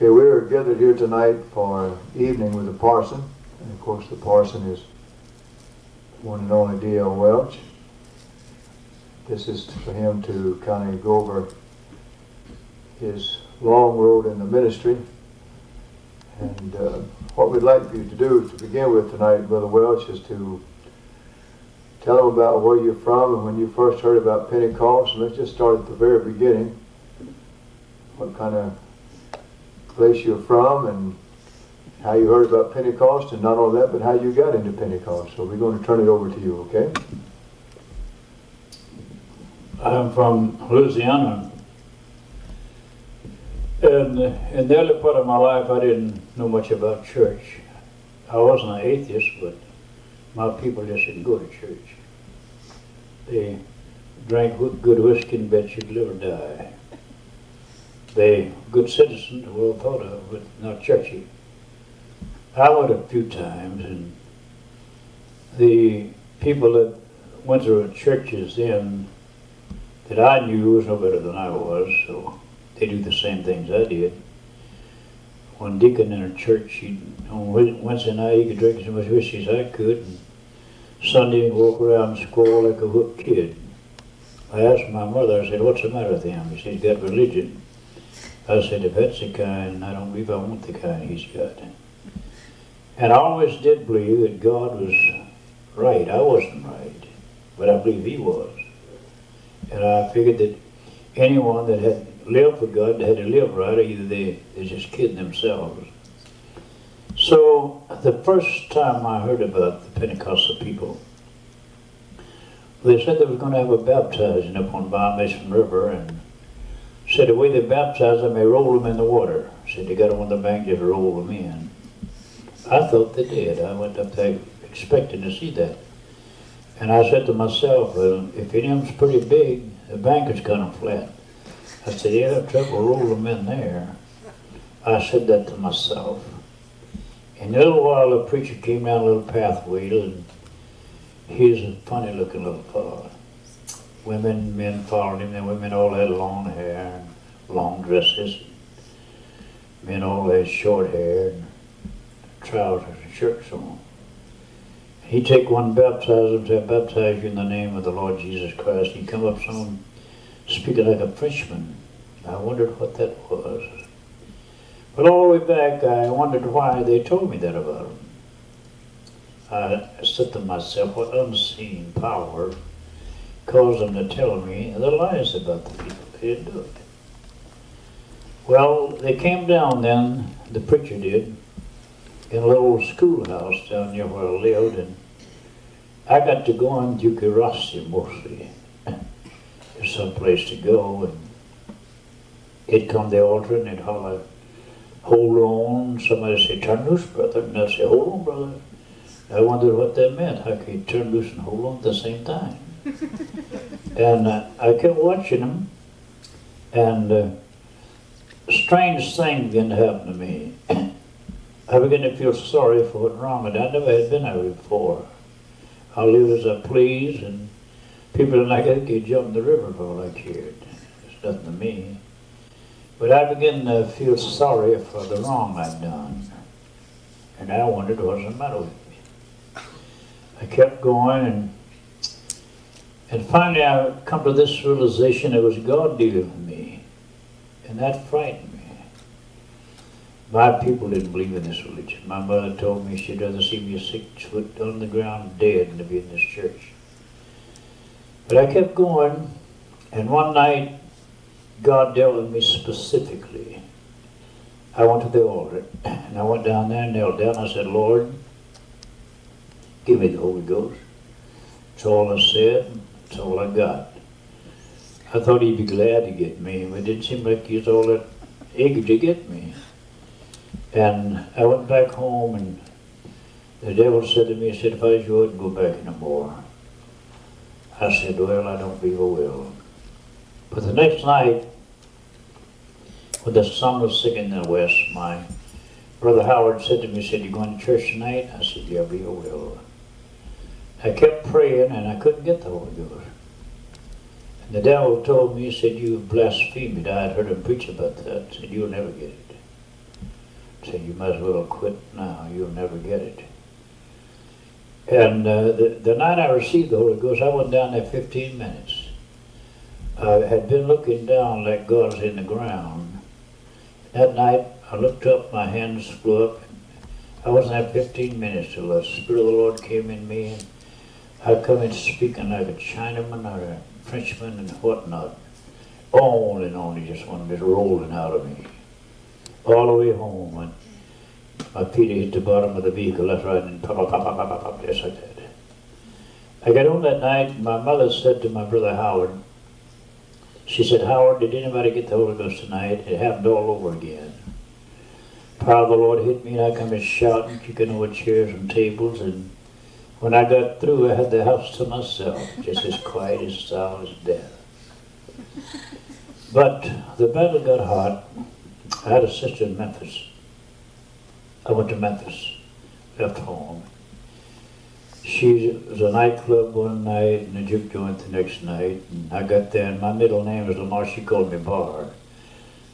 Okay, we're gathered here tonight for evening with the parson. And of course, the parson is one and only D.L. Welch. This is for him to kind of go over his long road in the ministry. And uh, what we'd like for you to do to begin with tonight, Brother Welch, is to tell them about where you're from and when you first heard about Pentecost. And let's just start at the very beginning. What kind of place you're from and how you heard about Pentecost, and not only that, but how you got into Pentecost. So we're going to turn it over to you, okay? I'm from Louisiana. And in the early part of my life, I didn't know much about church. I wasn't an atheist, but my people just didn't go to church. They drank good whiskey and bet you'd live or die. They good citizens, well thought of, but not churchy. I went a few times, and the people that went to churches then that I knew was no better than I was, so they do the same things I did. One deacon in a church, he, on Wednesday night he could drink as much whiskey as I could, and Sunday he'd walk around and squall like a hooked kid. I asked my mother, I said, what's the matter with him? He said, he's got religion. I said, if that's the kind, I don't believe I want the kind he's got. And I always did believe that God was right. I wasn't right, but I believe he was. And I figured that anyone that had lived for God had to live right, or either they, they just kidding themselves. So the first time I heard about the Pentecostal people, they said they were going to have a baptizing up on Mason River, and said the way they baptize them, they roll them in the water. Said they got them on the bank, just roll them in. I thought they did. I went up there expecting to see that. And I said to myself, if any of them's pretty big, the bank is kind of flat. I said, you have trouble roll them in there. I said that to myself. In a little while, the preacher came down a little pathway, and he's a funny looking little fellow. Women, men followed him. The women all had long hair and long dresses. Men all had short hair and trousers and shirts on. He'd take one, baptize him, say, baptize you in the name of the Lord Jesus Christ. He'd come up some speaking like a Frenchman. I wondered what that was. But all the way back, I wondered why they told me that about him. I said to myself, what unseen power caused them to tell me the lies about the people. They didn't do it. Well, they came down then, the preacher did, in a little schoolhouse down near where I lived, and I got to go on Duke mostly. There's some place to go, and he'd come the altar and he'd holler, hold on. Somebody say, turn loose, brother. And I'd say, hold on, brother. I wondered what that meant. How could you turn loose and hold on at the same time? and uh, I kept watching him, and uh, strange thing began to happen to me. I began to feel sorry for what wrong, and I never had been there before. I'll lived as I pleased, and people didn't like I could jump in the river for all I cared. It's nothing to me. But I began to feel sorry for the wrong I'd done. And I wondered what was the matter with me. I kept going, and and finally I come to this realization it was God dealing with me. And that frightened me. My people didn't believe in this religion. My mother told me she'd rather see me six foot on the ground dead than to be in this church. But I kept going, and one night God dealt with me specifically. I went to the altar, and I went down there and knelt down. I said, Lord, give me the Holy Ghost. That's all I said. That's all I got. I thought he'd be glad to get me, but it didn't seem like he was all that eager to get me. And I went back home, and the devil said to me, he said, if I wouldn't go back anymore. I said, well, I don't believe I will. But the next night, when the sun was sinking in the west, my brother Howard said to me, he said, you going to church tonight? I said, yeah, I believe I will. I kept praying, and I couldn't get the Holy Ghost. And the devil told me, he said, you blasphemed. Me. I had heard him preach about that. He said, you'll never get it. He said, you might as well quit now. You'll never get it. And uh, the, the night I received the Holy Ghost, I went down there 15 minutes. I had been looking down like God was in the ground. That night, I looked up, my hands flew up. I wasn't there 15 minutes till the Spirit of the Lord came in me, and I come in speaking like a Chinaman or a Frenchman and whatnot. On and on, he just went just rolling out of me. All the way home, and my feet hit the bottom of the vehicle, left, right, and pop, pop, pop, pop, pop, just like that. I got home that night, and my mother said to my brother Howard, she said, Howard, did anybody get the Holy Ghost tonight? It happened all over again. Power of the Lord hit me, and I come in shouting, kicking over chairs and tables, and when I got through, I had the house to myself, just as quiet as silent as death. But the battle got hot. I had a sister in Memphis. I went to Memphis, left home. She was a nightclub one night and a juke joint the next night. And I got there, and my middle name was Lamar. She called me Bar.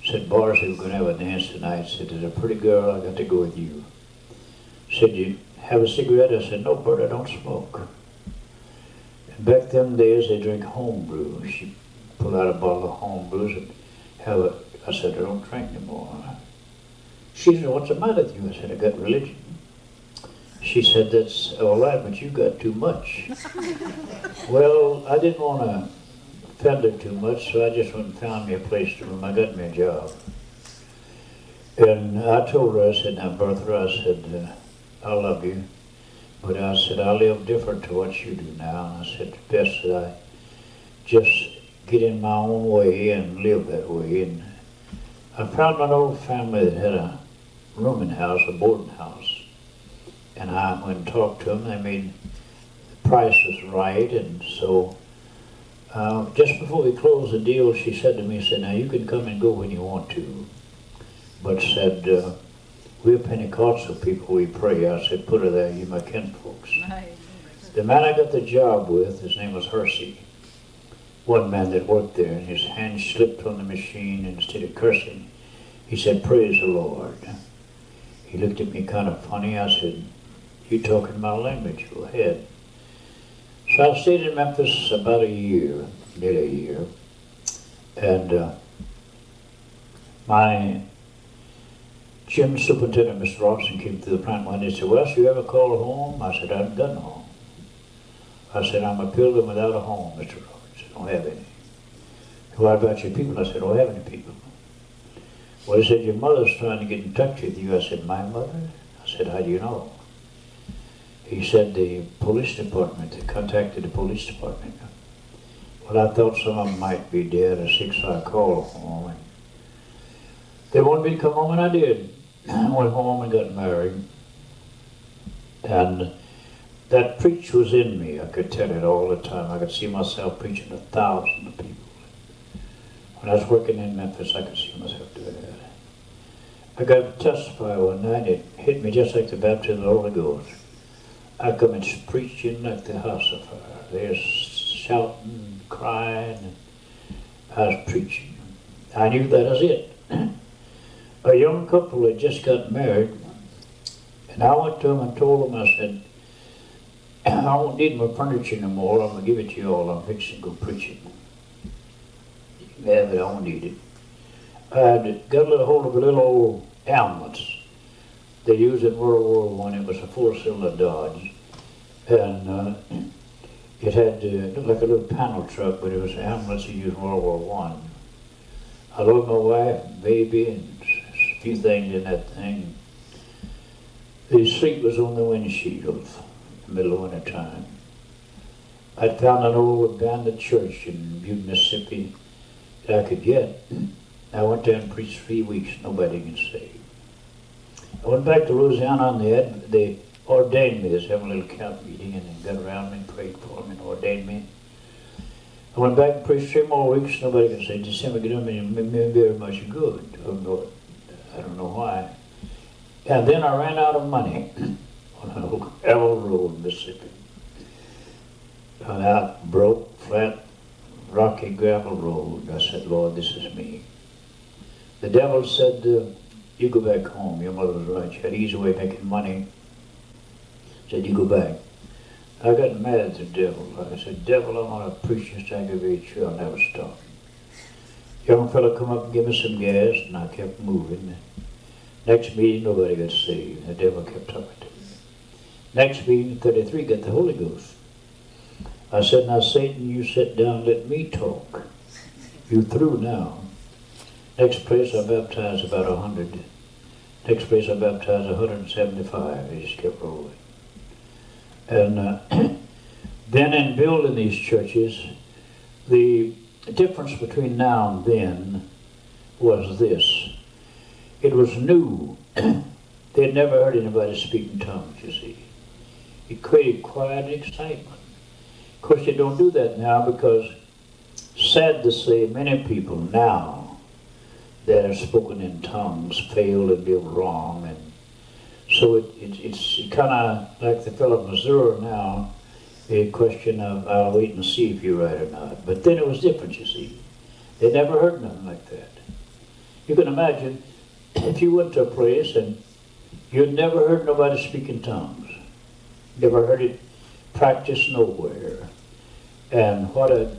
Said, Bar, said, we're going to have a dance tonight. Said, there's a pretty girl, I got to go with you. Said, you have a cigarette? I said, no, Bert, I don't smoke. And back them days, they drink homebrew. She pulled out a bottle of homebrews and have I said, I don't drink anymore. She said, what's the matter with you? I said, I got religion. She said, that's all right, but you got too much. well, I didn't want to offend her too much, so I just went and found me a place to room. I got me a job. And I told her, I said, now, Bertha, I said, uh, I love you. But I said, I live different to what you do now. And I said, it's best that I just get in my own way and live that way. And I found an old family that had a rooming house, a boarding house. And I went and talked to them. I mean, the price was right, and so uh, just before we closed the deal, she said to me, "said Now you can come and go when you want to, but said uh, we're Pentecostal people. We pray." I said, "Put her there. You my kinfolks." The man I got the job with, his name was Hersey. One man that worked there, and his hand slipped on the machine, and instead of cursing, he said, "Praise the Lord." He looked at me kind of funny. I said, you talking my language, go ahead. So I stayed in Memphis about a year, nearly a year. And uh, my gym superintendent, Mr. Robinson, came to the plant one day and said, well, you ever call home? I said, I haven't done home. I said, I'm a pilgrim without a home, Mr. Robinson. I don't have any. What about your people? I said, I don't have any people. Well, he said, your mother's trying to get in touch with you. I said, my mother? I said, how do you know? He said the police department, they contacted the police department. Well, I thought some of them might be dead, a six I called home. They wanted me to come home, and I did. Went home and got married. And that preach was in me. I could tell it all the time. I could see myself preaching to thousands of people. When I was working in Memphis, I could see myself doing that. I got to testify one night. It hit me just like the baptism of the Holy Ghost. I come and preaching like the house of fire. They're shouting, crying, and I was preaching. I knew that was it. a young couple had just got married, and I went to them and told them, I said, I don't need my furniture no more. I'm going to give it to you all. I'm fixing to go preaching. Yeah, but I don't need it. I got a little hold of a little old ambulance they used in World War One. It was a four-cylinder Dodge, and uh, it had uh, looked like a little panel truck, but it was an ambulance used in World War One. I. I loved my wife, baby, and few things in that thing. His seat was on the windshield in the middle of winter time. I found an old abandoned church in Butte, Mississippi. that I could get. I went there and preached three weeks, nobody can saved. I went back to Louisiana and they, they ordained me. They having a little camp meeting and they got around me and prayed for me and ordained me. I went back and preached three more weeks. Nobody could say December could do me very much good. Oh, I don't know, I why. And then I ran out of money on gravel road Mississippi. On out broke, flat, rocky gravel road. I said, Lord, this is me. The devil said, uh, you go back home. Your mother was right. She had easy way of making money. Said, you go back. I got mad at the devil. I said, devil, I'm going to preach this aggravate you. I'll never stop. Young fellow come up and give me some gas, and I kept moving. Next meeting, nobody got saved. The devil kept talking to me. Next meeting, 33 got the Holy Ghost. I said, now Satan, you sit down, let me talk. You're through now. Next place I baptized about 100. Next place I baptized 175. He just kept rolling. And uh, then in building these churches, the difference between now and then was this. It was new. They'd never heard anybody speak in tongues, you see. It created quiet and excitement. Of course, you don't do that now because, sad to say, many people now that have spoken in tongues fail and do wrong. And so it, it, it's kind of like the fellow of Missouri now, a question of, I'll wait and see if you're right or not. But then it was different, you see. They never heard nothing like that. You can imagine if you went to a place and you'd never heard nobody speak in tongues, never heard it practiced nowhere, and what a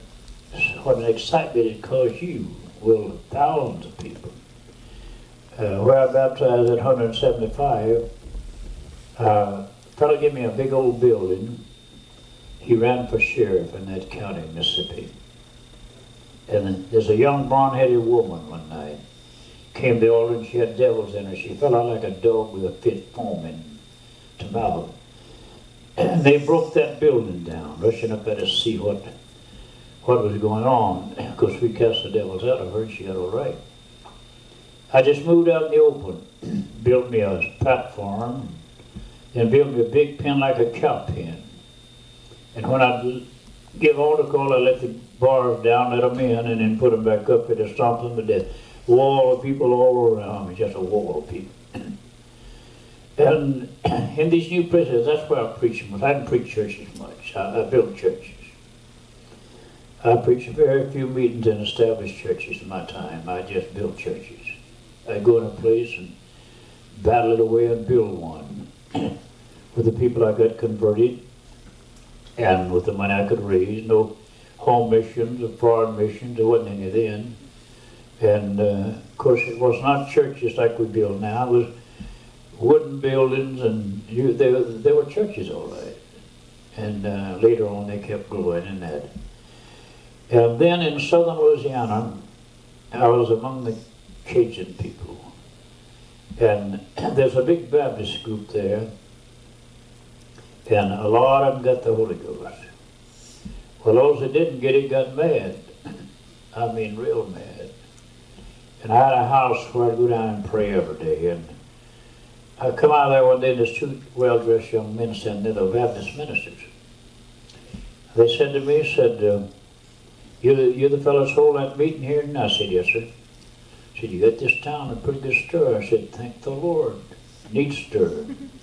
what an excitement it caused you, well, thousands of people. Uh, where I baptized at 175, uh, fellow gave me a big old building. He ran for sheriff in that county, Mississippi. And there's a young blonde-headed woman one night came the altar and she had devils in her. She fell out like a dog with a fit foaming to mouth. And they broke that building down, rushing up there to see what what was going on. Of course, we cast the devils out of her and she got all right. I just moved out in the open, built me a platform, and built me a big pen like a cow pen. And when I give altar call, I let the bars down, let them in, and then put them back up and stomp them to death wall of people all around me, just a wall of people. and in these new places, that's where I preach them. I didn't preach churches much. I, I built churches. I preached very few meetings and established churches in my time. I just built churches. I go in a place and battle it away and build one. with the people I got converted and with the money I could raise, no home missions or foreign missions, there wasn't any then. And uh, of course, it was not churches like we build now. It was wooden buildings, and you, they, they were churches, all right. And uh, later on, they kept growing in that. And then in southern Louisiana, I was among the Cajun people. And there's a big Baptist group there, and a lot of them got the Holy Ghost. Well, those that didn't get it got mad. I mean, real mad. And I had a house where I'd go down and pray every day. And I come out of there one day, and there's two well-dressed young men sitting there, the Baptist ministers. They said to me, said, uh, you the, you the fellows hold that meeting here? And I said, yes, sir. I said, you got this town a pretty good stir. I said, thank the Lord. Need stir.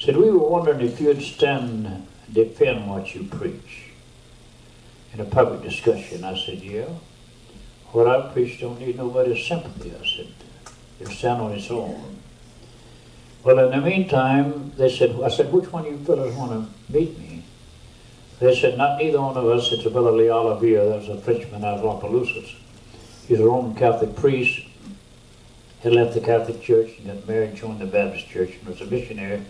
said, we were wondering if you'd stand and defend what you preach in a public discussion. I said, yeah. What I preach don't need nobody's sympathy, I said. It'll stand on its own. Well, in the meantime, they said, I said, which one of you fellows want to meet me? They said, not neither one of us. It's a brother Lee Olivier. A Frenchman out of Opelousas. He's a Roman Catholic priest. He left the Catholic Church and got married, joined the Baptist Church, and was a missionary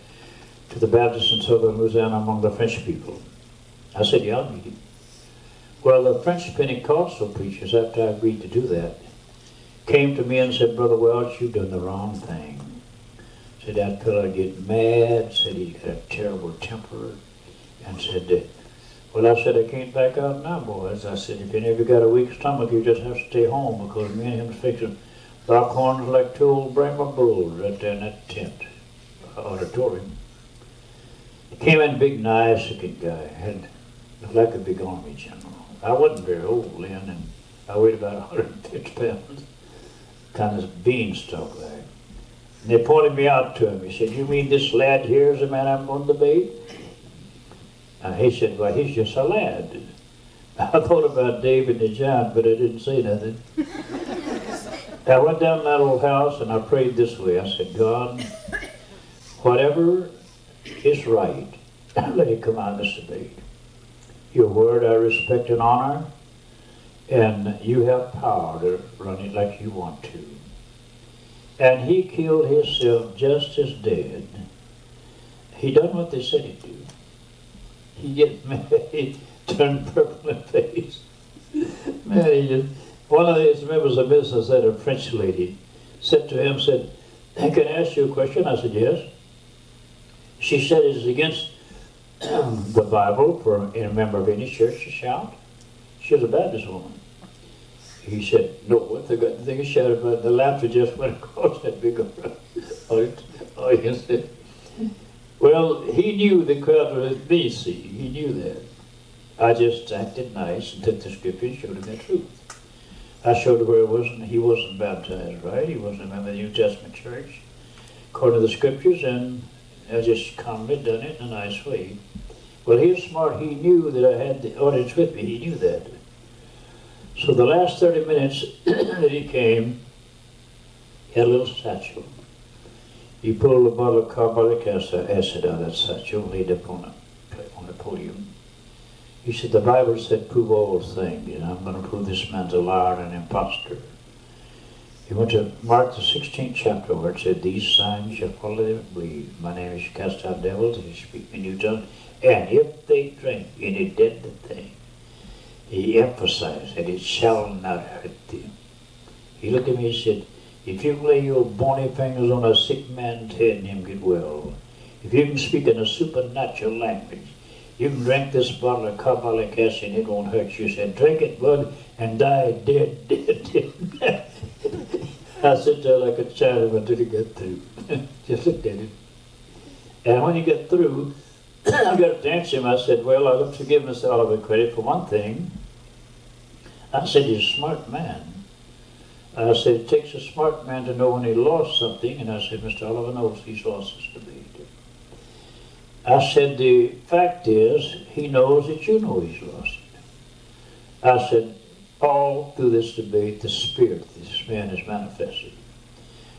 to the Baptists in southern Louisiana among the French people. I said, yeah, I'll meet him. Well, the French Pentecostal preachers, after I agreed to do that, came to me and said, Brother Welch, you've done the wrong thing. Said that fellow get mad, said he's got a terrible temper, and said Well, I said, I can't back out now, boys. I said, if you never got a weak stomach, you just have to stay home because me and him's fixing rock horns like two old Brahma bulls right there in that tent, uh, auditorium. He came in big, nice looking guy, uh, had looked like a big army general. I wasn't very old then, and I weighed about 150 pounds, kind of beanstalk like. And they pointed me out to him. He said, you mean this lad here is the man I'm going to be? And he said, well, he's just a lad. I thought about David the giant, but I didn't say nothing. I went down that old house and I prayed this way. I said, God, whatever is right, let it come out of this debate. Your word I respect and honor, and you have power to run it like you want to. And he killed himself just as dead. He done what they said he'd do. He get mad, turned purple in face. Man, he just, one of his members of business said a French lady said to him, said, I can ask you a question? I said, yes. She said, it's against the Bible for a member of any church to shout. She was a Baptist woman. He said, no, what the thing to shout about, the laughter just went across that big audience. Well, he knew the crowd was busy. He knew that. I just acted nice and took the scripture and showed him the truth. I showed him where it wasn't, he wasn't baptized, right? He wasn't a member of the New Testament church, according to the scriptures, and I just calmly done it in a nice way. Well, he was smart. He knew that I had the audience with me. He knew that. So the last 30 minutes that he came, he had a little satchel. He pulled a bottle of carbolic acid out of that satchel, laid it on the, on the podium. He said, the Bible said, prove all things, and I'm going to prove this man's a liar and an impostor. He went to Mark the 16th chapter where it said, These signs shall follow them believe. My name is cast out devils, and speak in new tongues. And if they drink any deadly thing, he emphasized that it shall not hurt them. He looked at me and said, if you lay your bony fingers on a sick man's head and him get well, if you can speak in a supernatural language, you can drink this bottle of carbolic acid and it won't hurt you. said, drink it, bud, and die dead, dead, dead. I sit there like a child until you get through. Just looked at it. And when you get through, I got to answer him. I said, well, I have to give Mr. Oliver credit for one thing. I said, he's a smart man. I said, it takes a smart man to know when he lost something. And I said, Mr. Oliver knows he's lost this debate. I said, the fact is, he knows that you know he's lost it. I said, all through this debate, the spirit this man has manifested.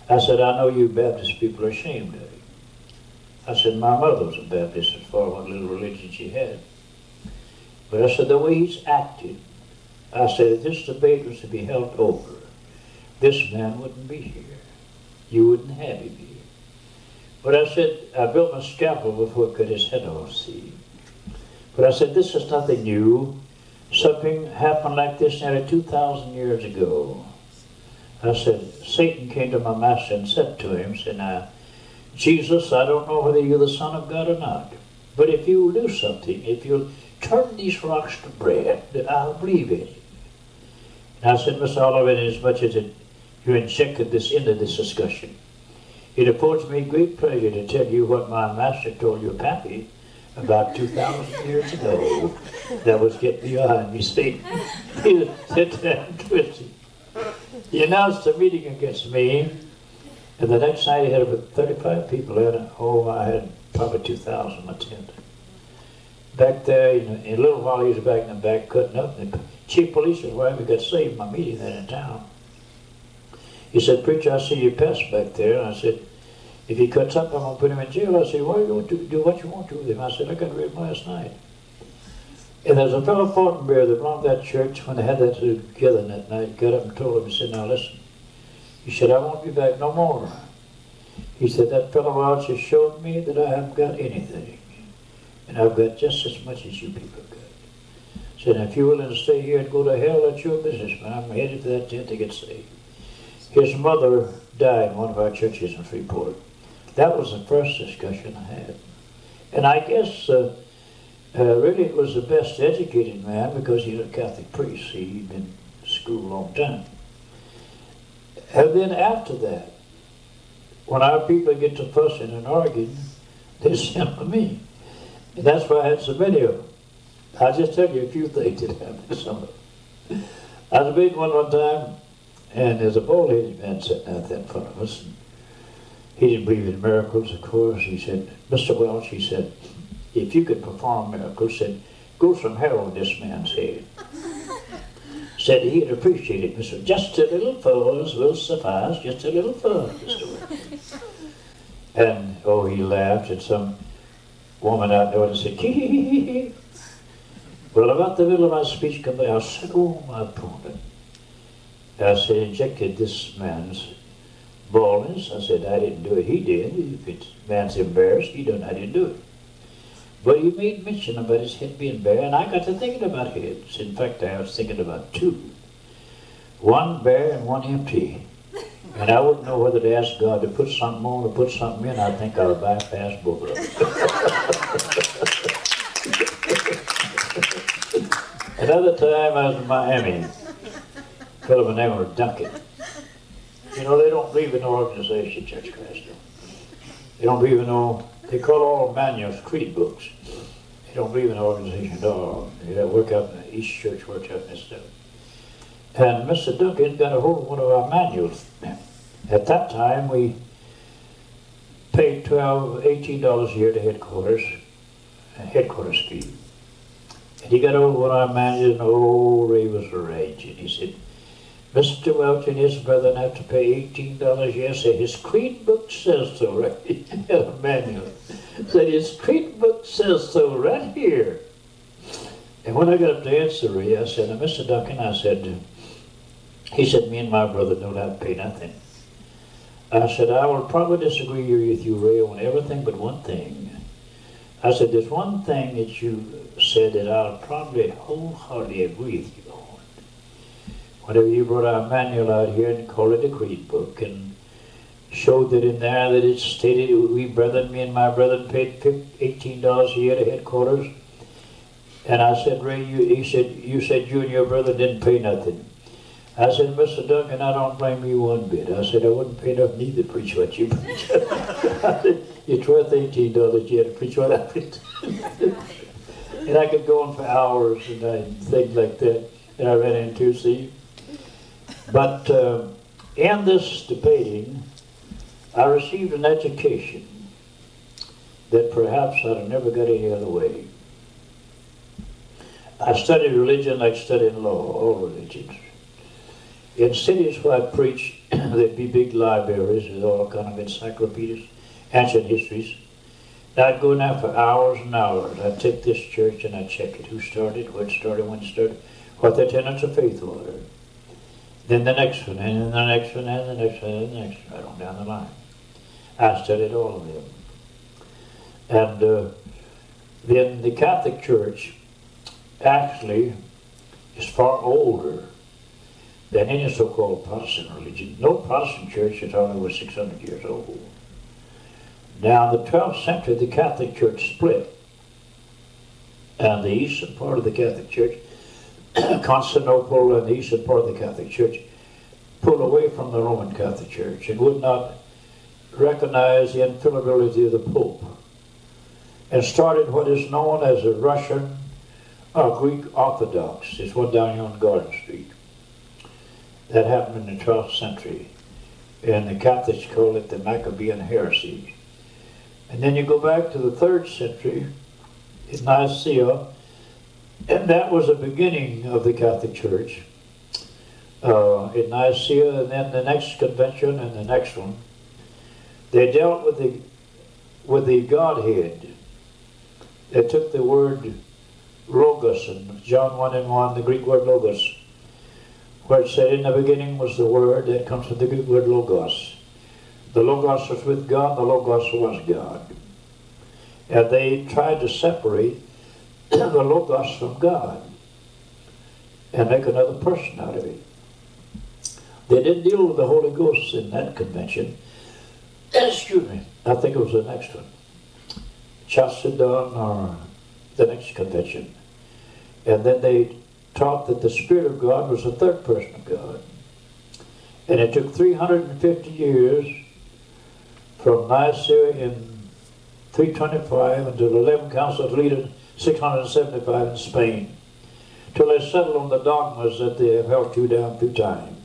I said, I know you Baptist people are ashamed of him. I said, my mother was a Baptist as far as what little religion she had. But I said, the way he's acted, I said, if this debate was to be held over, this man wouldn't be here. You wouldn't have him here. But I said, I built my scaffold before I cut his head off, see. But I said, this is nothing new. Something happened like this nearly 2,000 years ago. I said, Satan came to my master and said to him, said, now, Jesus, I don't know whether you're the Son of God or not, but if you'll do something, if you'll turn these rocks to bread, I'll believe it. And I said, Miss Oliver, as much as it, you injected this into this discussion, it affords me great pleasure to tell you what my master told your pappy about 2,000 years ago that was getting behind me. See, he said that twisted. He announced a meeting against me, and the next night he had about 35 people in it. Oh, I had probably 2,000 attend. Back there, in, in a little while, he was back in the back cutting up. The chief police was where we got saved my meeting there in town. He said, Preacher, I see your pass back there. And I said, if he cuts up, I'm going to put him in jail. I said, why are you do what you want to with him? I said, I got rid of him last night. And there's a fellow Fortenberry that belonged to that church when they had that together that night, got up and told him, he said, now listen. He said, I won't be back no more. He said, that fellow out just showed me that I haven't got anything. And I've got just as much as you people got. He said, if you're willing to stay here and go to hell, that's your business, but I'm headed for that tent to get saved. His mother died in one of our churches in Freeport. That was the first discussion I had. And I guess uh, Uh, really, it was the best educated man because he's a Catholic priest. He'd been to school a long time. And then after that, when our people get to fussing and arguing, they send to me. And that's why I had so many of them. I'll just tell you a few things that happened. Some I was meeting one one time, and there's a bald-headed man sitting out there in front of us. And he didn't believe in miracles, of course. He said, Mr. Welch, he said, if you could perform miracles, said, go some hair on this man's head. said he'd appreciate it. Mr. Just a little fuzz will suffice, just a little fuzz. Mr. Welch. and, oh, he laughed, and some woman out there and said, hee Well, about the middle of my speech, come I said, oh, my opponent. I said, injected this man's baldness. I said, I didn't do it. He did. If it's man's embarrassed, he done. I didn't do it. But he made mention about his head being bare, and I got to thinking about heads. In fact, I was thinking about two. One bare and one empty. And I wouldn't know whether to ask God to put something on or put something in. I think I would bypass both of them. Another time I was in Miami. A fellow by the name of Duncan. You know, they don't believe in organization, Church Christ. They don't believe in no they call all manuals creed books. They don't believe in organization at all. They work out in the East Church, works out this stuff. And Mr. Duncan got a hold of one of our manuals. At that time, we paid 12 $18 a year to headquarters, headquarters fee. And he got of one of our manuals, and oh, Ray was raging. He said, Mr. Welch and his brother have to pay $18 a year. Say his creed book says so, right? in manual. Said his creed book says so right here. And when I got up to answer Ray, I said, Mr. Duncan, I said, he said, me and my brother don't have to pay nothing. I said, I will probably disagree with you, Ray, on everything but one thing. I said, there's one thing that you said that I'll probably wholeheartedly agree with you whenever you brought our manual out here and called it a creed book and showed that in there that it stated we brethren, me and my brethren paid $18 a year to headquarters. And I said, Ray, you, he said, you said you and your brother didn't pay nothing. I said, Mr. Duncan, I don't blame you one bit. I said, I wouldn't pay enough neither to preach what you preach. I said, it's worth $18 a year to preach what I preach. and I could go on for hours and things like that. And I ran into, see, but uh, in this debating, I received an education that perhaps I'd never got any other way. I studied religion like studying law, all religions. In cities where I preached, there'd be big libraries with all kind of encyclopedias, ancient histories. I'd go there for hours and hours. I'd take this church and I'd check it. Who started, what started, when started, what the tenets of faith were. Then the next one, and then the next one, and the next one, and the next one, right on down the line. I studied all of them. And uh, then the Catholic Church actually is far older than any so-called Protestant religion. No Protestant church is only over 600 years old. Now, in the 12th century, the Catholic Church split. And the eastern part of the Catholic Church Constantinople and the eastern part of the Catholic Church pulled away from the Roman Catholic Church and would not recognize the infallibility of the Pope and started what is known as the Russian uh, Greek Orthodox. It's one down here on Garden Street. That happened in the 12th century. And the Catholics call it the Maccabean heresy. And then you go back to the 3rd century in Nicaea, and that was the beginning of the Catholic Church. Uh, in Nicaea, and then the next convention and the next one, they dealt with the with the Godhead. They took the word logos and John 1 and 1, the Greek word logos, where it said in the beginning was the word that comes from the Greek word logos. The logos was with God, the logos was God. And they tried to separate the Logos of God and make another person out of it. They didn't deal with the Holy Ghost in that convention. Excuse me, I think it was the next one. Chalcedon or the next convention. And then they taught that the Spirit of God was the third person of God. And it took 350 years from Nicaea in 325 until the 11 Council of Leiden 675 in Spain, till they settled on the dogmas that they have held to down through time.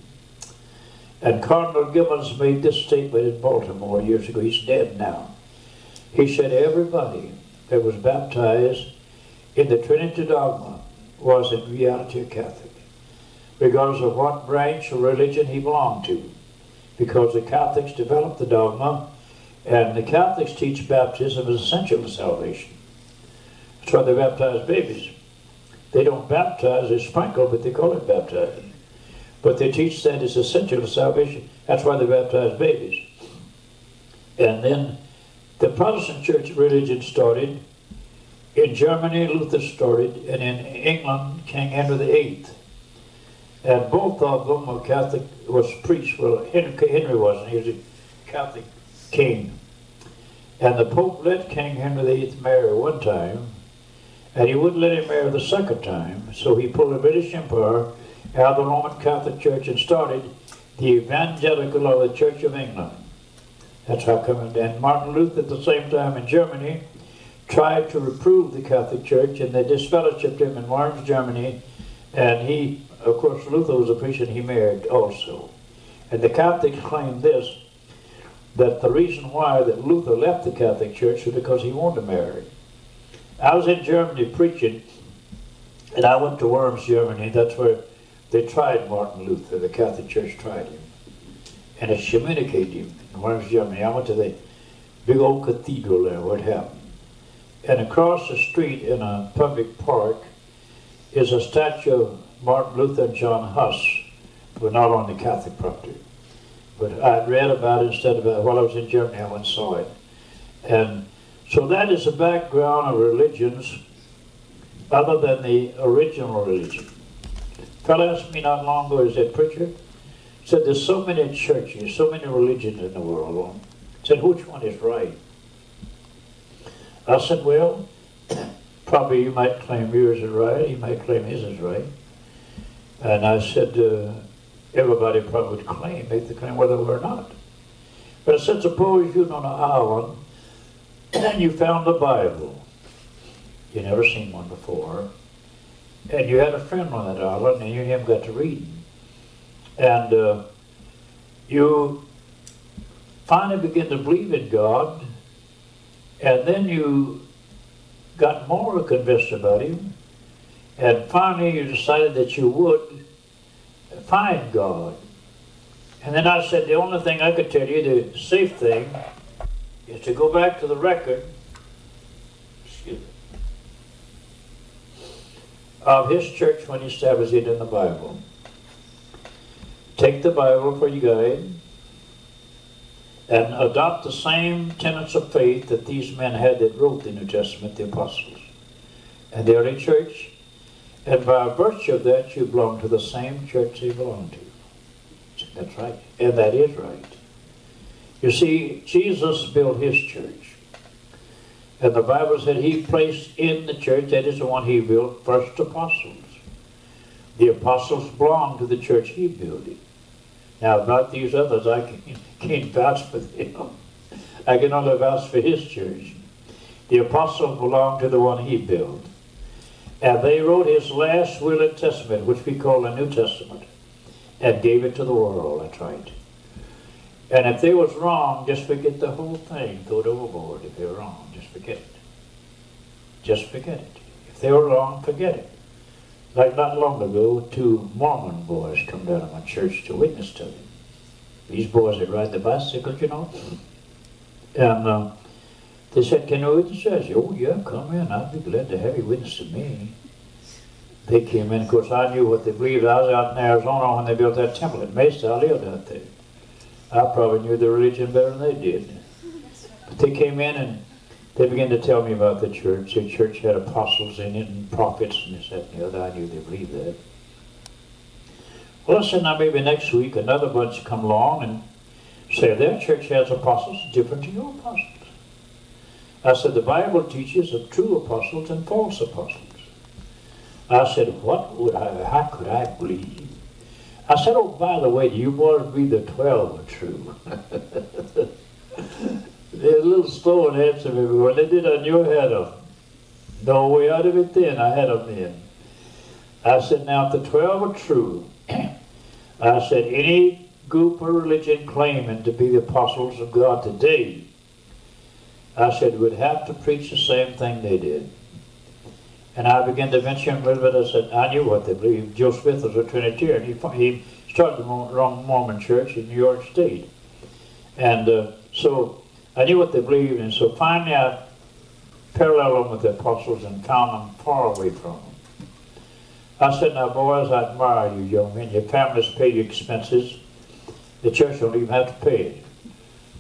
And Cardinal Gibbons made this statement in Baltimore years ago. He's dead now. He said everybody that was baptized in the Trinity dogma was in reality a Catholic, regardless of what branch of religion he belonged to, because the Catholics developed the dogma, and the Catholics teach baptism is essential to salvation. That's why they baptize babies. They don't baptize, they sprinkle, but they call it baptizing. But they teach that it's essential to salvation. That's why they baptize babies. And then the Protestant church religion started. In Germany, Luther started, and in England, King Henry VIII. And both of them were Catholic, was priests. Well, Henry wasn't. He was a Catholic king. And the Pope let King Henry VIII marry one time, and he wouldn't let him marry the second time. So he pulled the British Empire out of the Roman Catholic Church and started the evangelical of the Church of England. That's how come. And Martin Luther, at the same time in Germany, tried to reprove the Catholic Church, and they disfellowshipped him in Worms, Germany. And he, of course, Luther was a priest, and he married also. And the Catholics claim this that the reason why that Luther left the Catholic Church was because he wanted to marry. I was in Germany preaching, and I went to Worms, Germany. That's where they tried Martin Luther. The Catholic Church tried him and excommunicated him in Worms, Germany. I went to the big old cathedral there it happened. And across the street in a public park is a statue of Martin Luther and John Huss, who not on the Catholic property. But I read about it instead of while I was in Germany, I went and saw it. And so that is the background of religions other than the original religion. Fellow asked me not long ago, is that preacher? Said there's so many churches, so many religions in the world. Said which one is right? I said, well, probably you might claim yours is right, you might claim his is right. And I said, uh, everybody probably would claim, make the claim whether we're not. But I said, suppose you're on an island and you found the Bible. You never seen one before. And you had a friend on that island and you and him got to reading. And uh, you finally begin to believe in God and then you got more convinced about him and finally you decided that you would find God. And then I said, the only thing I could tell you, the safe thing, is to go back to the record excuse me, of his church when he established it in the Bible. Take the Bible for your guide and adopt the same tenets of faith that these men had that wrote the New Testament, the apostles, and the early church and by virtue of that, you belong to the same church they belong to. That's right. And that is right. You see, Jesus built his church. And the Bible said he placed in the church, that is the one he built, first apostles. The apostles belong to the church he built. It. Now, about these others, I can't, can't vouch for them. I can only vouch for his church. The apostles belong to the one he built. And they wrote his last will and testament, which we call the New Testament, and gave it to the world. That's right. And if they was wrong, just forget the whole thing. Throw it overboard. If they were wrong, just forget it. Just forget it. If they were wrong, forget it. Like not long ago, two Mormon boys come down to my church to witness to me. These boys that ride the bicycles, you know. And uh, they said, can you witness to us? Oh, yeah, come in. I'd be glad to have you witness to me. They came in. Of course, I knew what they believed. I was out in Arizona when they built that temple at Mesa. I lived out there. I probably knew the religion better than they did. But they came in and they began to tell me about the church. The church had apostles in it and prophets and this, that, and the other. I knew they believed that. Well, I said, now maybe next week another bunch come along and say their church has apostles different to your apostles. I said, the Bible teaches of true apostles and false apostles. I said, what would I, how could I believe? I said, oh, by the way, you to be the 12 are true? They're a little slow in answering me, when they did, knew I had them. No way out of it then, I had them then. I said, now if the 12 are true, I said, any group or religion claiming to be the apostles of God today, I said, would have to preach the same thing they did. And I began to venture a little bit. I said, I knew what they believed. Joe Smith was a Trinitarian. He, he started the Mormon Church in New York State. And uh, so I knew what they believed. And so finally I paralleled them with the apostles and found them far away from them. I said, now boys, I admire you young men. Your families pay your expenses. The church don't even have to pay it.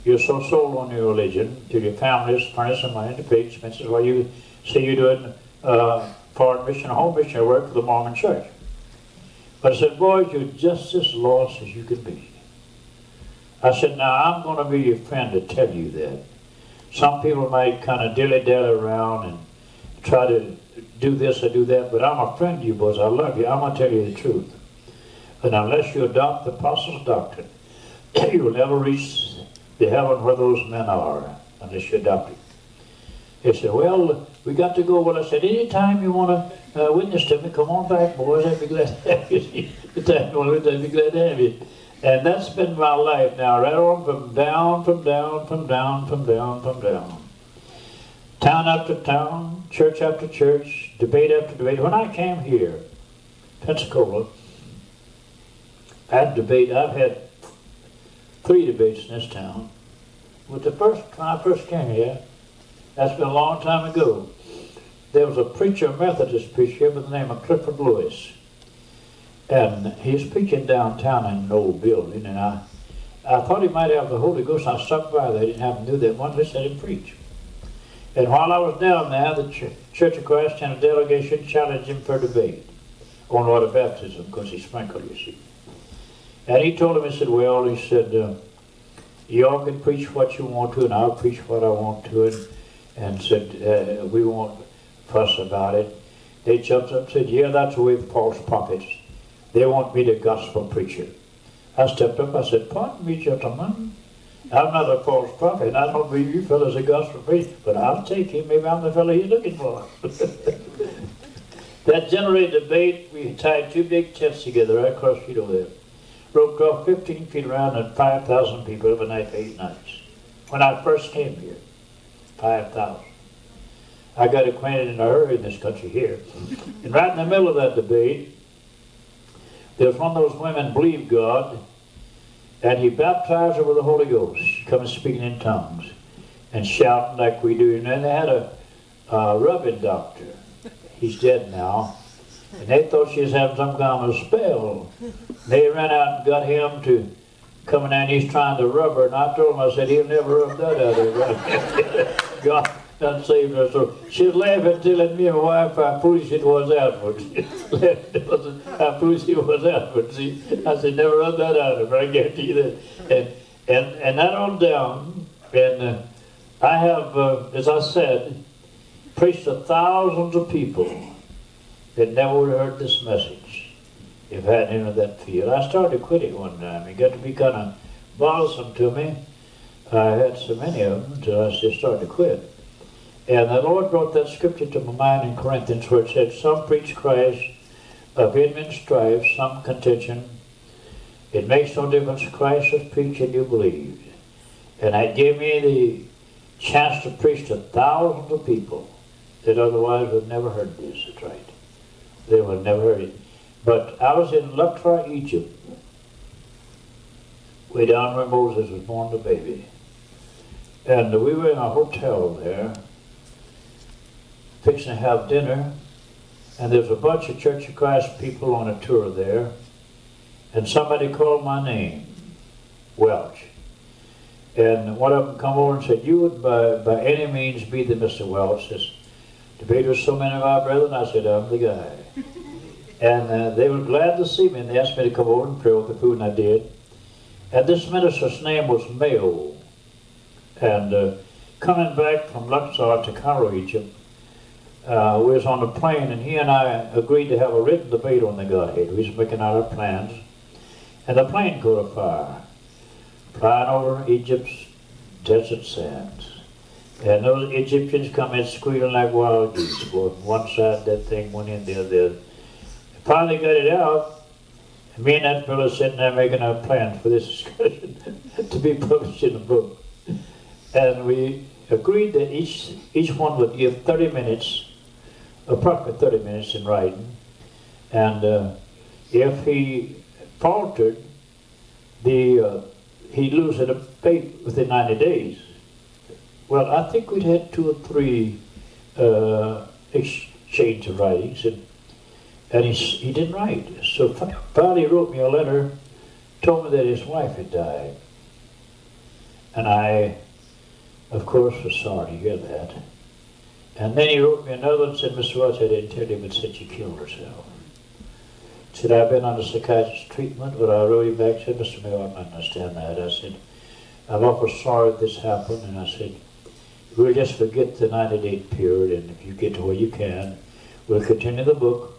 You're so sold on your religion till your families furnish some money to pay expenses while you see you doing uh, foreign mission, home mission I work for the Mormon church. But I said, boys, you're just as lost as you can be. I said, now I'm going to be your friend to tell you that. Some people might kind of dilly-dally around and try to do this or do that, but I'm a friend to you boys. I love you. I'm going to tell you the truth. And unless you adopt the apostles' doctrine, you will never reach the heaven where those men are, unless you adopt it. He said, well, we got to go. Well, I said, anytime you want to uh, witness to me, come on back, boys. I'd be glad to have you. I'd be glad to have you. And that's been my life now, right on from down, from down, from down, from down, from down. Town after town, church after church, debate after debate. When I came here, Pensacola, I had debate. I've had three debates in this town. With the first, when I first came here, that's been a long time ago. There was a preacher, a Methodist preacher by the name of Clifford Lewis. And he's preaching downtown in an old building, and I, I thought he might have the Holy Ghost. I stopped by there, I didn't happen to do that once, they said him preach. And while I was down there, the Ch Church of Christ and a delegation challenged him for debate on water baptism, because he sprinkled, you see. And he told him, he said, well, he said, uh, y'all can preach what you want to, and I'll preach what I want to. And and said, uh, we won't fuss about it. They jumped up and said, yeah, that's the false prophets. They want me the gospel preacher. I stepped up, I said, pardon me, gentlemen. I'm not a false prophet. I don't believe you fellows are gospel preacher, but I'll take him. Maybe I'm the fellow he's looking for. that generated debate. We tied two big tents together right across the street there. Roped off 15 feet around and 5,000 people overnight for eight nights. When I first came here. 5,000. I got acquainted in a hurry in this country here. And right in the middle of that debate, there was one of those women believed God, and he baptized her with the Holy Ghost, coming speaking in tongues and shouting like we do. And then they had a, a rubbing doctor. He's dead now. And they thought she was having some kind of a spell. They ran out and got him to coming in, he's trying to rub her, and I told him, I said, he'll never rub that out of her. God done saved her. So she's laughing, telling me and my wife how foolish it was afterwards. how foolish it was afterwards. See, I said, never rub that out of her, I guarantee that. And, and, and that on down, and uh, I have, uh, as I said, preached to thousands of people that never heard this message if I had any of that field. I started quitting one time. It got to be kind of bothersome to me. I had so many of them until I just started to quit. And the Lord brought that scripture to my mind in Corinthians where it said, Some preach Christ of envy strife, some contention. It makes no difference. Christ was preached you believed. And that gave me the chance to preach to thousands of people that otherwise would never heard this. That's right. They would never heard it. But I was in Luxor, Egypt, way down where Moses was born the baby. And we were in a hotel there, fixing to have dinner, and there's a bunch of Church of Christ people on a tour there, and somebody called my name, Welch. And one of them come over and said, you would by, by any means be the Mr. Welch. This debater so many of our brethren. I said, I'm the guy. And uh, they were glad to see me, and they asked me to come over and pray with the food, and I did. And this minister's name was Mayo. And uh, coming back from Luxor to Cairo, Egypt, uh, we was on the plane, and he and I agreed to have a written debate on the Godhead. We was making out our plans, and the plane caught fire, flying over Egypt's desert sands. And those Egyptians come in squealing like wild geese. One side that thing went in, the other. Finally got it out, me and that fellow sitting there making our plans for this discussion to be published in a book. And we agreed that each each one would give 30 minutes approximately 30 minutes in writing. And uh, if he faltered, the uh, he'd lose it within 90 days. Well, I think we'd had two or three uh, exchange of writings, and, and he, he didn't write. So finally he wrote me a letter, told me that his wife had died. And I, of course, was sorry to hear that. And then he wrote me another and said, Mr. Welch, I didn't tell you, but said she killed herself. Said, I've been under psychiatrist treatment, but I wrote him back, said, Mr. Mayo, I don't understand that. I said, I'm awful sorry this happened. And I said, we'll just forget the 90-day period, and if you get to where you can, we'll continue the book.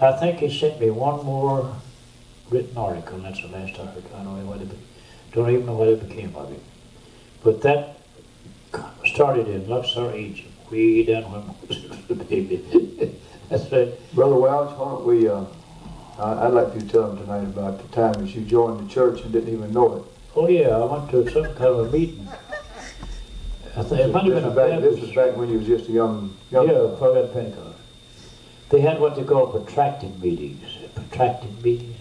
I think he sent me one more written article, and that's the last I heard. I don't, know what it, don't even know what it became of it. But that started in Luxor, Egypt way down when Moses was a baby. That's right. Brother Welch, why don't we, uh, I'd like you to tell them tonight about the time that you joined the church and didn't even know it. Oh yeah, I went to some kind of a meeting. I think it might have been a back, This was back when you was just a young, young Yeah, Pentecost. They had what they call protracted meetings, protracted meetings.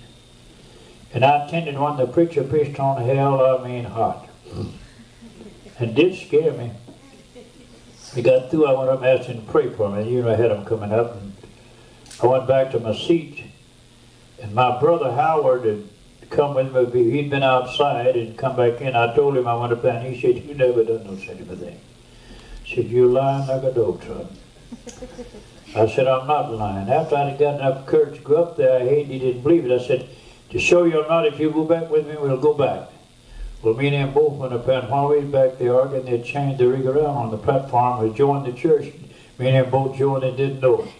And I attended one, the preacher preached on hell, I mean hot. And did scare me. I got through, I went up and asked him to pray for me. You know, I had him coming up, and I went back to my seat, and my brother Howard had come with me. He'd been outside and come back in. I told him I went up there, and he said, "You never done no such a thing." He said, "You're lying like a dog trot." I said, "I'm not lying." After I'd gotten enough courage to go up there, I hate he didn't believe it. I said, "To show you or not, if you go back with me, we'll go back." Well, me and him both went up and while we was back there arguing, they changed the rig around on the platform. We joined the church. Me and him both joined and didn't know it.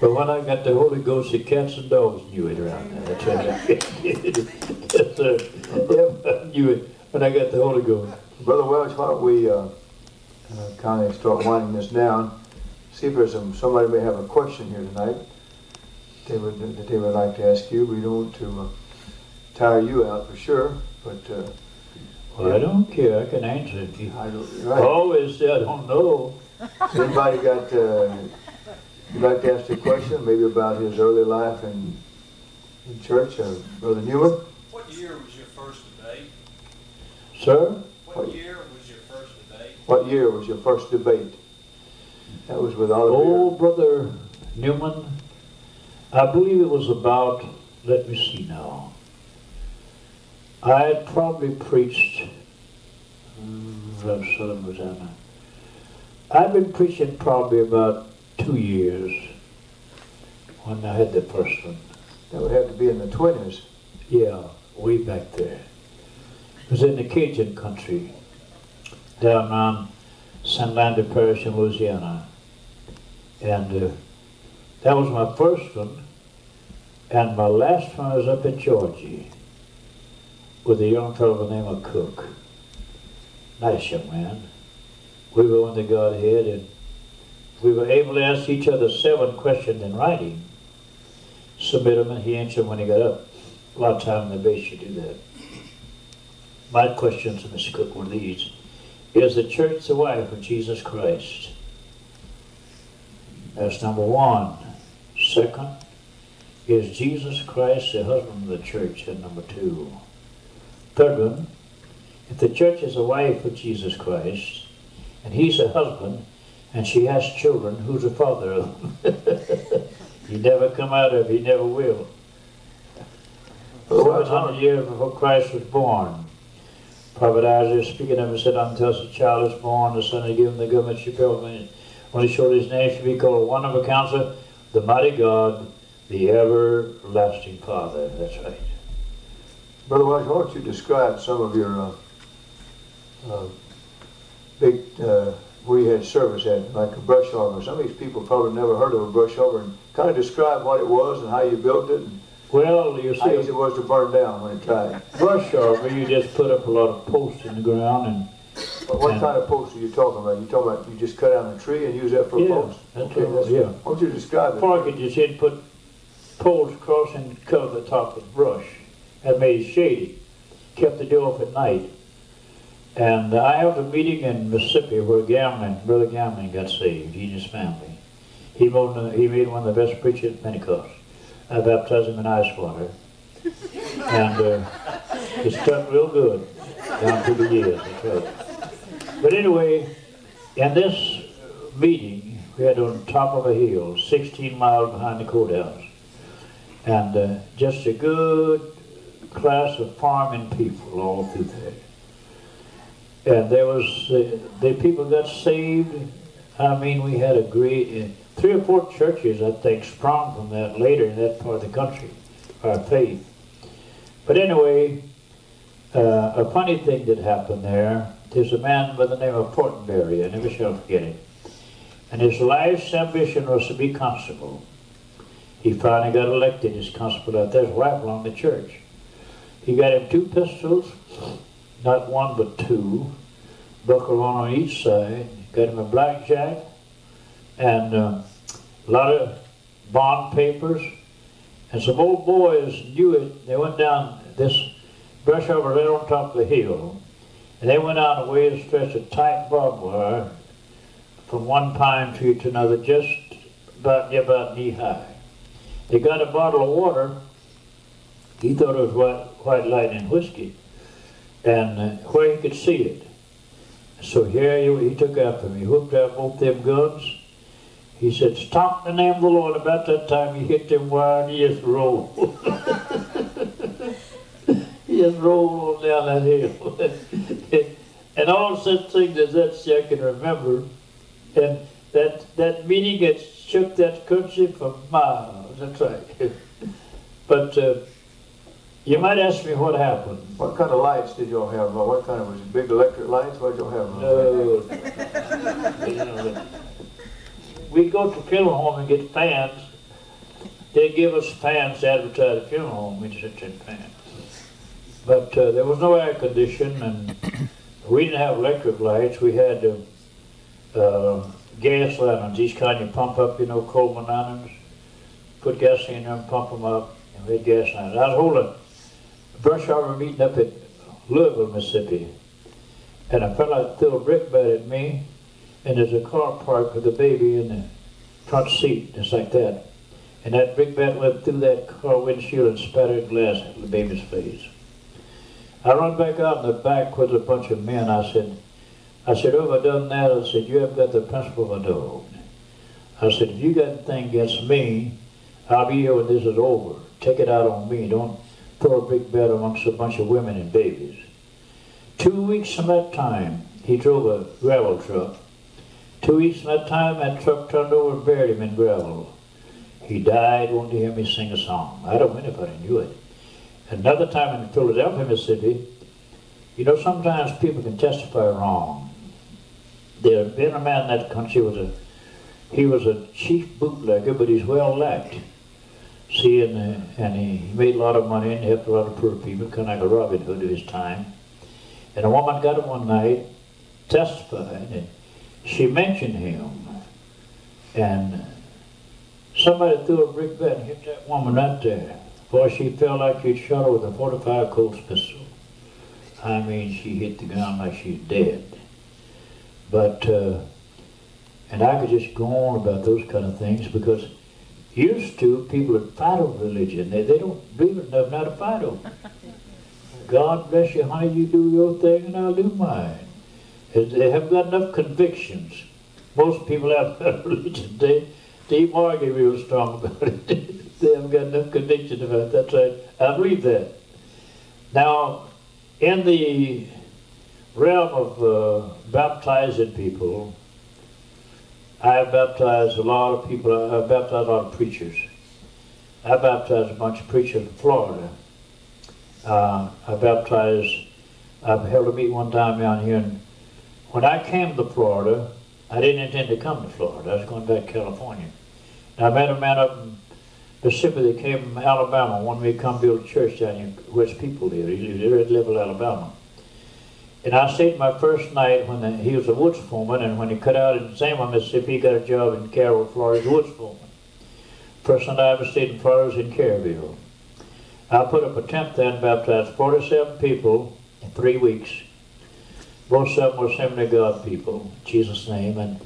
but when I got the Holy Ghost, the cats and dogs knew it around there. That's right. sir. I knew it when I got the Holy Ghost. Brother Welch, why don't we uh, uh, kind of start winding this down? See if there's some, somebody may have a question here tonight they would, that they would like to ask you. We don't want to uh, tire you out for sure, but. Uh, well, I don't care. I can answer it. I don't, right. Always say I don't know. anybody got, uh, you'd like to ask a question, maybe about his early life in, in church, uh, Brother Newman? What year was your first debate? Sir? What year was your first debate? What year was your first debate? That was with Oliver. Oh, Brother Newman, I believe it was about, let me see now. I had probably preached mm, Southern Louisiana. I've been preaching probably about two years when I had the first one. That would have to be in the twenties. Yeah, way back there. It was in the Cajun country, down on St. Landry Parish in Louisiana. And uh, that was my first one. And my last one was up in Georgia with a young fellow by the name of Cook. Nice young man. We were on the Godhead and we were able to ask each other seven questions in writing. Submit them and he answered when he got up. A lot of time in the base you do that. My questions to Mr. Cook were these. Is the church the wife of Jesus Christ? That's number one. Second, is Jesus Christ the husband of the church? And number two. Third one, if the church is the wife of Jesus Christ, and he's a husband, and she has children, who's the father of them? he never come out of, he never will. Four hundred years before Christ was born, Prophet Isaiah speaking of him said, Until the child is born, the son is given the government shall be when he showed his name should be called one of a counselor, the mighty God, the everlasting Father. That's right. Brother Welch, why don't you describe some of your uh, uh, big, uh, we had service at, like a brush arbor. Some of these people probably never heard of a brush arbor. And kind of describe what it was and how you built it and Well, you how easy see, it was to burn down when it tried. brush arbor, you just put up a lot of posts in the ground and But what Yeah. kind of post are you talking about? You talking about you just cut down a tree and use that for a Yeah, post? that's okay, what- yeah. Why don't you describe it? Park it, you said put poles across and cover the top with brush. That made it shady. Kept the door off at night. And I held a meeting in Mississippi where Gamlin, Brother Gamlin got saved, he and his family. He made one of the best preachers at Pentecost. I baptized him in ice water. And uh, it stuck real good down through the years, that's right. But anyway, in this meeting, we had on top of a hill, 16 miles behind the courthouse. And uh, just a good class of farming people all through there. And there was, uh, the people got saved. I mean, we had a great, uh, three or four churches, I think, sprung from that later in that part of the country, our faith. But anyway, uh, a funny thing that happened there, there's a man by the name of Fortenberry, I never shall forget it. And his life's ambition was to be constable. He finally got elected as constable out there. His wife the church. He got him two pistols, not one but two, buckled one on each side. Got him a blackjack and uh, a lot of bond papers. And some old boys knew it. They went down this brush over right on top of the hill. And they went out a way to stretch a tight barbed wire from one pine tree to another, just about, about knee high. They got a bottle of water. He thought it was white, white lightning whiskey, and uh, where he could see it. So here he, he took after me, hooked out both them guns. He said, "Stop the name of the Lord." About that time, he hit them wire and he just rolled. he just rolled on down that hill. and all such things as that I can remember. And that that meeting had shook that country for miles. That's right. but uh, you might ask me what happened. What kind of lights did y'all have? What kind of, was it big electric lights? What did y'all have? No. We'd go to funeral home and get fans. They'd give us fans to advertise the funeral home. We'd sit in fans. But uh, there was no air conditioning, and we didn't have electric lights. We had uh, uh, gas lanterns, these kind you pump up, you know, Coleman lanterns. Put gas in and pump them up, and we had gas lanterns. I was holding a brush arbor meeting up at Louisville, Mississippi, and a fella threw a brickbat at me, and there's a car parked with a baby in the front seat, just like that. And that brickbat went through that car windshield and spattered glass at the baby's face. I run back out in the back with a bunch of men. I said, I said, oh, I done that, I said, you have got the principle of a dog. I said, if you got anything against me, I'll be here when this is over. Take it out on me. Don't throw a big bet amongst a bunch of women and babies. Two weeks from that time, he drove a gravel truck. Two weeks from that time, that truck turned over and buried him in gravel. He died wanting to hear me sing a song. I'd have went if I knew it. Another time in Philadelphia, Mississippi, you know, sometimes people can testify wrong. There had been a man in that country was a he was a chief bootlegger, but he's well liked. See, and, uh, and he, he made a lot of money and helped a lot of poor people, kind of like a Robin Hood of his time. And a woman got him one night, testified, and she mentioned him. And somebody threw a brick bat and hit that woman right there. Boy, she felt like you'd shot her with a 45 Colts pistol. I mean, she hit the ground like she's dead. But, uh, and I could just go on about those kind of things because used to people would fight over religion. They, they don't believe it enough now to fight over. God bless you, honey, you do your thing and I'll do mine. They haven't got enough convictions. Most people have got religion. They, they argue real strong about it. they haven't got enough conviction about it. That's right. I believe that. Now, in the realm of uh, baptizing people, I have baptized a lot of people. I have baptized a lot of preachers. I baptized a bunch of preachers in Florida. Uh, I baptized I've held a meeting one time down here, and when I came to Florida, I didn't intend to come to Florida. I was going back to California. And I met a man up in Mississippi that came from Alabama, wanted me to come build a church down here where his people live. He lived at Level, Alabama. And I stayed my first night when the, he was a woods foreman, and when he cut out in Zama, Mississippi, he got a job in Carroll, Florida, as woods foreman. First night I ever stayed in Florida was in Caryville. I put up a tent there and baptized 47 people in three weeks. Of them Assembly of God people, in Jesus' name, and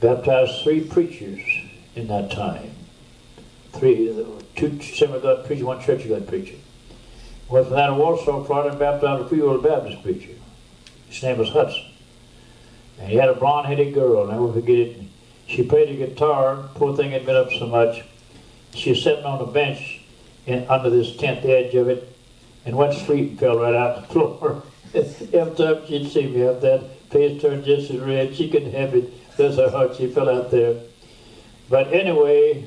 baptized three preachers in that time. Three, two Assembly God preachers, one Church of God preacher. Went from that to Warsaw, Florida, and baptized a Free Will Baptist preacher. His name was Hudson. And he had a blonde-headed girl, and I never forget it. She played the guitar. Poor thing had been up so much. She was sitting on a bench in, under this tent, the edge of it, and went to sleep and fell right out the floor. Every time she'd see me up that face turned just as red. She couldn't have it. Bless her heart, she fell out there. But anyway,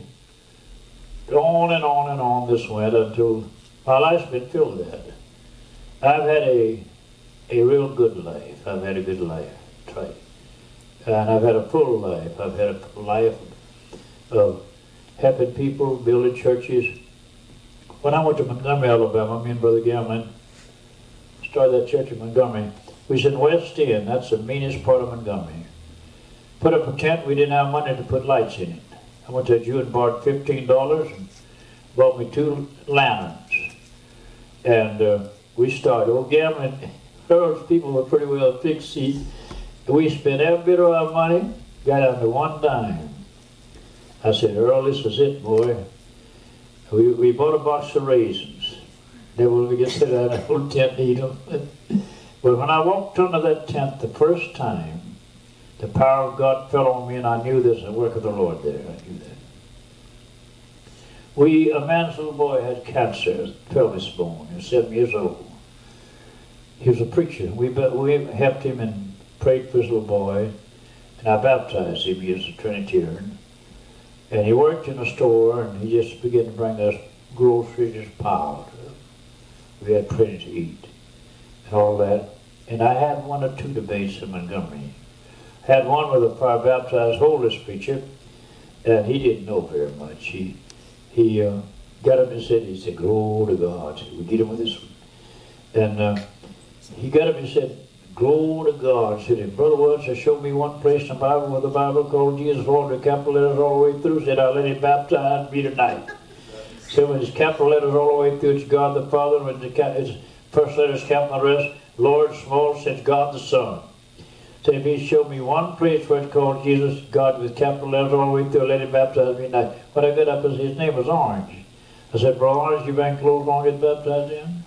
on and on and on this went until my life's been filled with that. I've had a a real good life. I've had a good life, try. And I've had a full life. I've had a life of helping people, building churches. When I went to Montgomery, Alabama, me and Brother Gamlin started that church in Montgomery. We was in West End, that's the meanest part of Montgomery. Put up a tent, we didn't have money to put lights in it. I went to a Jew and borrowed fifteen dollars and bought me two lanterns. And uh, we started. Old Gamlin, those people were pretty well fixed. We spent every bit of our money, got to one dime. I said, Earl, this is it, boy. We, we bought a box of raisins. Then we get to that old tent and eat them. but when I walked under that tent the first time, the power of God fell on me and I knew there's a work of the Lord there. I knew that. We, a man's little boy had cancer, pelvis bone. He was seven years old. He was a preacher. We, we helped him and prayed for his little boy. And I baptized him. He was a Trinitarian. And he worked in a store and he just began to bring us groceries piled. We had plenty to eat and all that. And I had one or two debates in Montgomery. Had one with a fire baptized holiness preacher, and he didn't know very much. He he uh, got up and said, he said, glory to God. We get him with this one. And uh, he got up and said, glory to God. Said, if Brother Welch showed me one place in the Bible where the Bible called Jesus Lord with capital letters all the way through, said, I'll let him baptize me tonight. So when his capital letters all the way through, it's God the Father. When his first letters capital rest, Lord small, says God the Son. So if he showed me one place where it's called Jesus, God with capital letters all the way through, let him baptize me Now, When I got up, his name was Orange. I said, Brother Orange, you been clothes long get baptized in?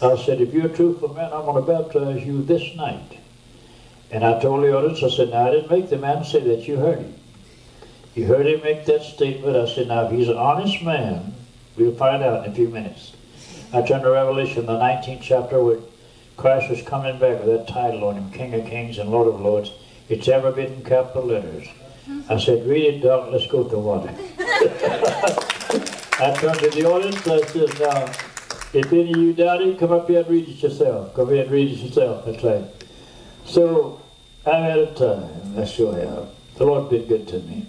I said, if you're a truthful man, I'm going to baptize you this night. And I told the audience, I said, now I didn't make the man say that, you heard him. You heard him make that statement. I said, now if he's an honest man, we'll find out in a few minutes. I turned to Revelation, the 19th chapter, where Christ was coming back with that title on him, King of Kings and Lord of Lords. It's ever been in capital letters. I said, read it, Doc, let's go to water. I turned to the audience, I said, now, if any of you doubt it, come up here and read it yourself. Come here and read it yourself. That's right. So, I had a time, I sure have. The Lord been good to me.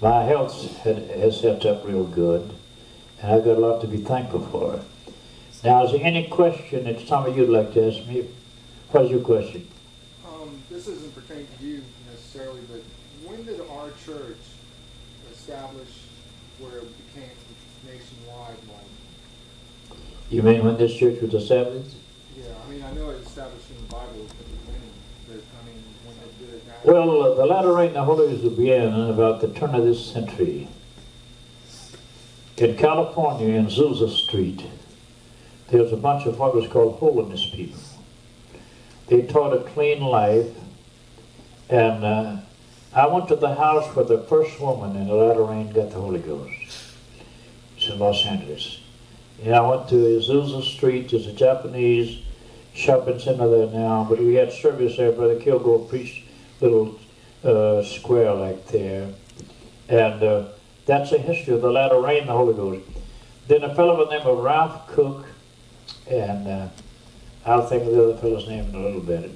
My health has set up real good, and I've got a lot to be thankful for. Now, is there any question that some of you'd like to ask me? What's your question? Um, this isn't pertaining to you necessarily, but when did our church establish where it became nationwide? Like, You mean when this church was established? yeah, I mean, I know it's established in the Bible at the beginning, but I mean, when it did it happen. Well, the latter rain Holy Ghost began about the turn of this century. In California, in Azusa Street, there was a bunch of what was called holiness people. They taught a clean life, and uh, I went to the house where the first woman in the latter rain got the Holy Ghost. It's in Los Angeles. And I went to Azusa Street. There's a Japanese shopping center there now, but we had service there. Brother Kilgore preached little uh, square like there. And uh, that's the history of the latter rain, the Holy Ghost. Then a fellow by the name of Ralph Cook, and uh, I'll think of the other fellow's name in a little bit.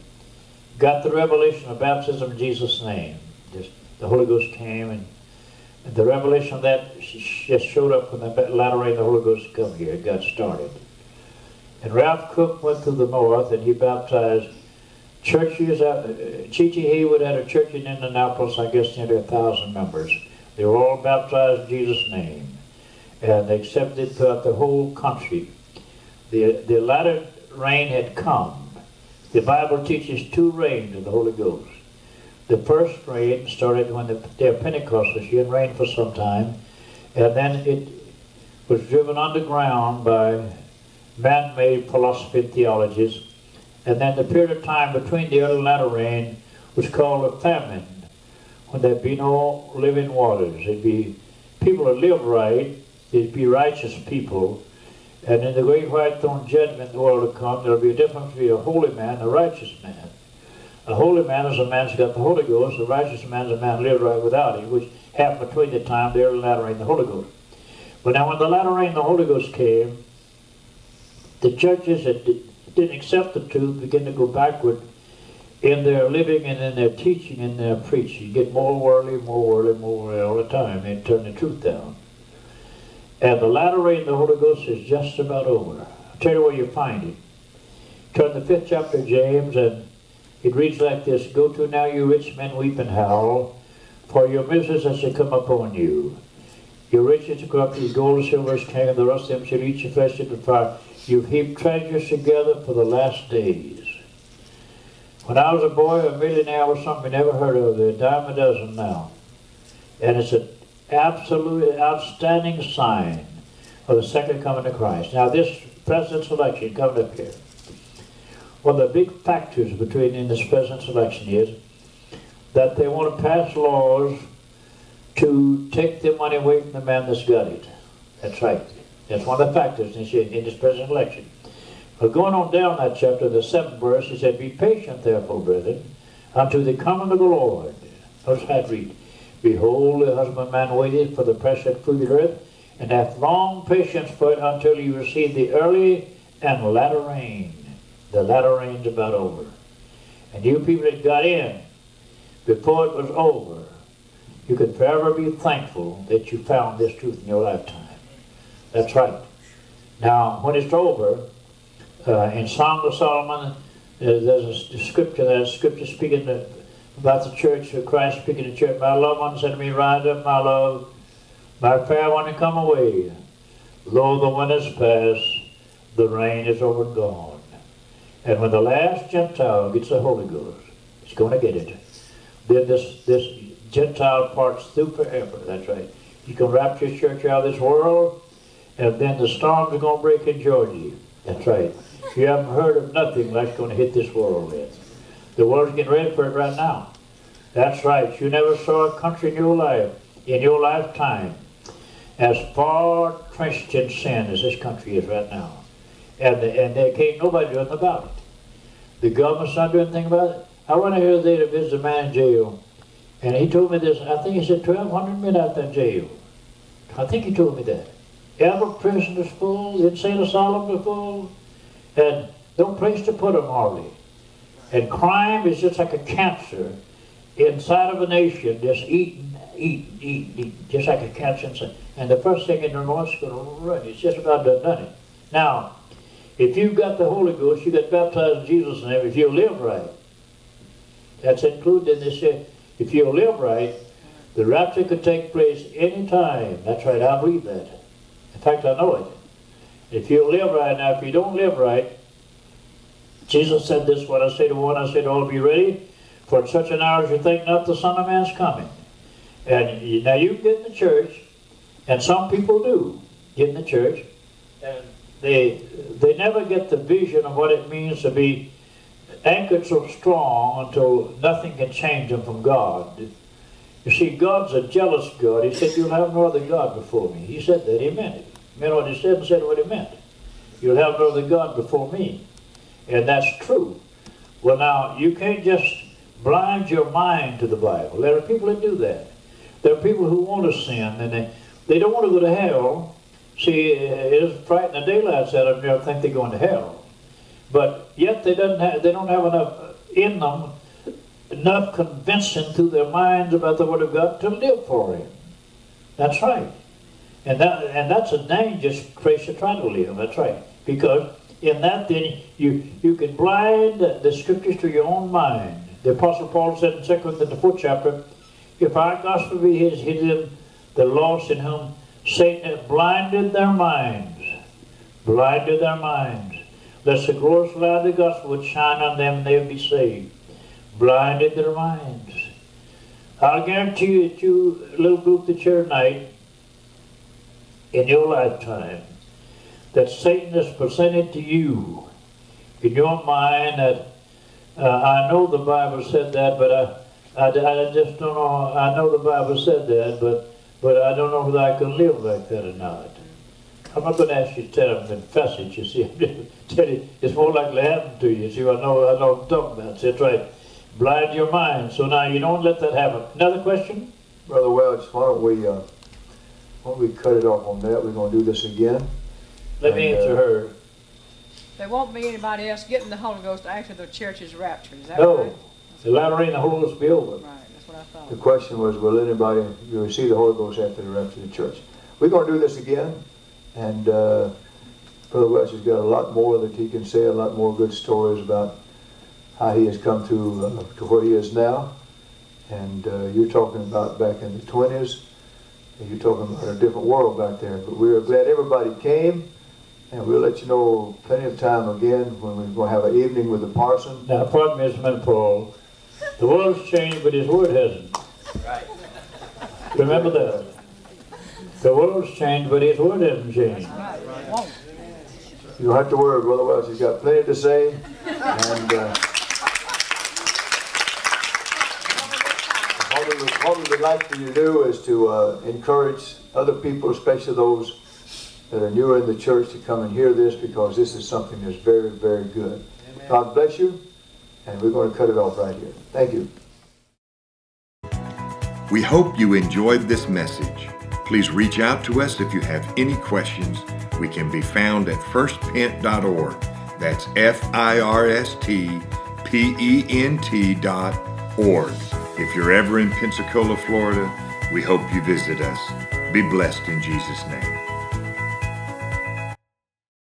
Got the revelation of baptism in Jesus' name. Just the Holy Ghost came and the revelation of that just showed up when the latter rain the Holy Ghost come here. It got started. And Ralph Cook went to the north and he baptized churches. Uh, G.T. Haywood had a church in Indianapolis, I guess nearly a thousand members. They were all baptized in Jesus' name. And accepted throughout the whole country. The, the latter rain had come. The Bible teaches two rains of the Holy Ghost. The first rain started when the day of Pentecost was here and rained for some time. And then it was driven underground by man-made philosophy and theologies. And then the period of time between the early and latter rain was called a famine, when there'd be no living waters. There'd be people that live right, there'd be righteous people, and in the great white throne judgment the world to come, there'll be a difference between a holy man and a righteous man. A holy man is a man who's got the Holy Ghost, a righteous man is a man who lives right without it, which happened between the time the early and latter rain the Holy Ghost. But now when the latter rain the Holy Ghost came, the churches that didn't accept the truth begin to go backward in their living and in their teaching and their preaching. Get more worldly, more worldly, more worldly all the time. They turn the truth down. And the latter rain of the Holy Ghost is just about over. I'll tell you where you find it. Turn the fifth chapter of James and it reads like this, Go to now, you rich men, weep and howl, for your miseries as they come upon you. Your riches are corrupt, your gold and silver is and the rest of them shall eat your flesh into fire. You've heaped treasures together for the last days. When I was a boy, a millionaire was something I never heard of. They're a dime a dozen now. And it's an absolutely outstanding sign of the second coming of Christ. Now, this president's election coming up here, one of the big factors between in this president's election is that they want to pass laws to take the money away from the man that's got it. That's right. That's one of the factors in this present election. But going on down that chapter, the seventh verse, he said, Be patient, therefore, brethren, unto the coming of the Lord. Notice it read. Behold, the husbandman waiteth for the precious fruit of the earth, and hath long patience for it until he receive the early and latter rain. The latter rain's about over. And you people that got in before it was over, you can forever be thankful that you found this truth in your lifetime. That's right. Now, when it's over, uh, in Song of Solomon, uh, there's a scripture there, scripture speaking to, about the church, of Christ speaking to the church. My loved one said to me, Rise up, my love, my fair one, and come away. Lo, the winter's past, the rain is over and gone. And when the last Gentile gets the Holy Ghost, he's going to get it. Then this, this Gentile parts through forever. That's right. You can rapture his church out of this world, and then the storms are going to break in Georgia. That's right. You haven't heard of nothing that's going to hit this world yet. The world's getting ready for it right now. That's right. You never saw a country in your life, in your lifetime, as far trenched in sin as this country is right now. And, and there can't nobody do anything about it. The government's not doing anything about it. I went here the other day to visit a man in jail, and he told me this. I think he said 1,200 men out there in jail. I think he told me that. Every prison's full, insane asylum full, and no place to put them hardly. And crime is just like a cancer inside of a nation, just eating, eating, eating, eating, just like a cancer inside. And the first thing in their is going to run. It's just about done, it. Now, if you've got the Holy Ghost, you got baptized in Jesus' name, if you live right, that's included in this. If you live right, the rapture could take place any time. That's right, I believe that. In fact, I know it. If you live right now, if you don't live right, Jesus said this, what I say to one, I say to all, be ready, for at such an hour as you think not, the Son of Man's coming. And you, now you get in the church, and some people do get in the church, and they, they never get the vision of what it means to be anchored so strong until nothing can change them from God. You see, God's a jealous God. He said, You'll have no other God before me. He said that. He meant it. Meant what he said and said what he meant. You'll have no other God before me. And that's true. Well, now, you can't just blind your mind to the Bible. There are people that do that. There are people who want to sin, and they, they don't want to go to hell. See, it is frightening the daylights out of them. They think they're going to hell. but yet they don't have they don't have enough in them enough convincing through their minds about the Word of God to live for Him. That's right, and that and that's a dangerous place to try to live. That's right, because in that then you you can blind the Scriptures to your own mind. The Apostle Paul said in Second Corinthians the fourth chapter, "If our gospel be his hidden, the lost in whom Satan has blinded their minds, blinded their minds, lest the glorious light of the gospel would shine on them and they would be saved." Blinded their minds. I'll guarantee you that you little group that's here tonight, in your lifetime, that Satan has presented to you in your mind that uh, I know the Bible said that, but I, I, I just don't know. I know the Bible said that, but but I don't know whether I can live like that or not. I'm not going to ask you to tell them confess it. You see, I'm just tell you, it's more likely to happen to you. You see, I know I know what I'm talking about. That's right. Blind your mind. So now you don't let that happen. Another question? Brother Welch, why don't we, uh, why don't we cut it off on that? We're gonna do this again. Let me And, uh, answer her. There won't be anybody else getting the Holy Ghost after the church is raptured, is that No. right? The latter rain, the Holy Ghost be over. Right, that's what I thought. The question was, will anybody, you receive the Holy Ghost after the rapture of the church? We're gonna do this again, and, uh, Brother Welch has got a lot more that he can say, a lot more good stories about how he has come to, uh, to where he is now. And, uh, you're talking about back in the twenties, and you're talking about a different world back there. But we're glad everybody came, and we'll let you know plenty of time again when we're gonna have an evening with the parson. Now, pardon me, Mr. Paul. The world's changed, but his word hasn't. Right. Remember that. The world's changed, but his word hasn't changed. Right, won't. You don't have to worry, Brother Welch. He's got plenty to say. And uh, what, we would, what we would like for you to do is to uh, encourage other people, especially those that are newer in the church, to come and hear this because this is something that's very, very good. God bless you. And we're going to cut it off right here. Thank you. We hope you enjoyed this message. Please reach out to us if you have any questions. We can be found at firstpent.org. That's F I R S T P E N T dot org. If you're ever in Pensacola, Florida, we hope you visit us. Be blessed in Jesus' name.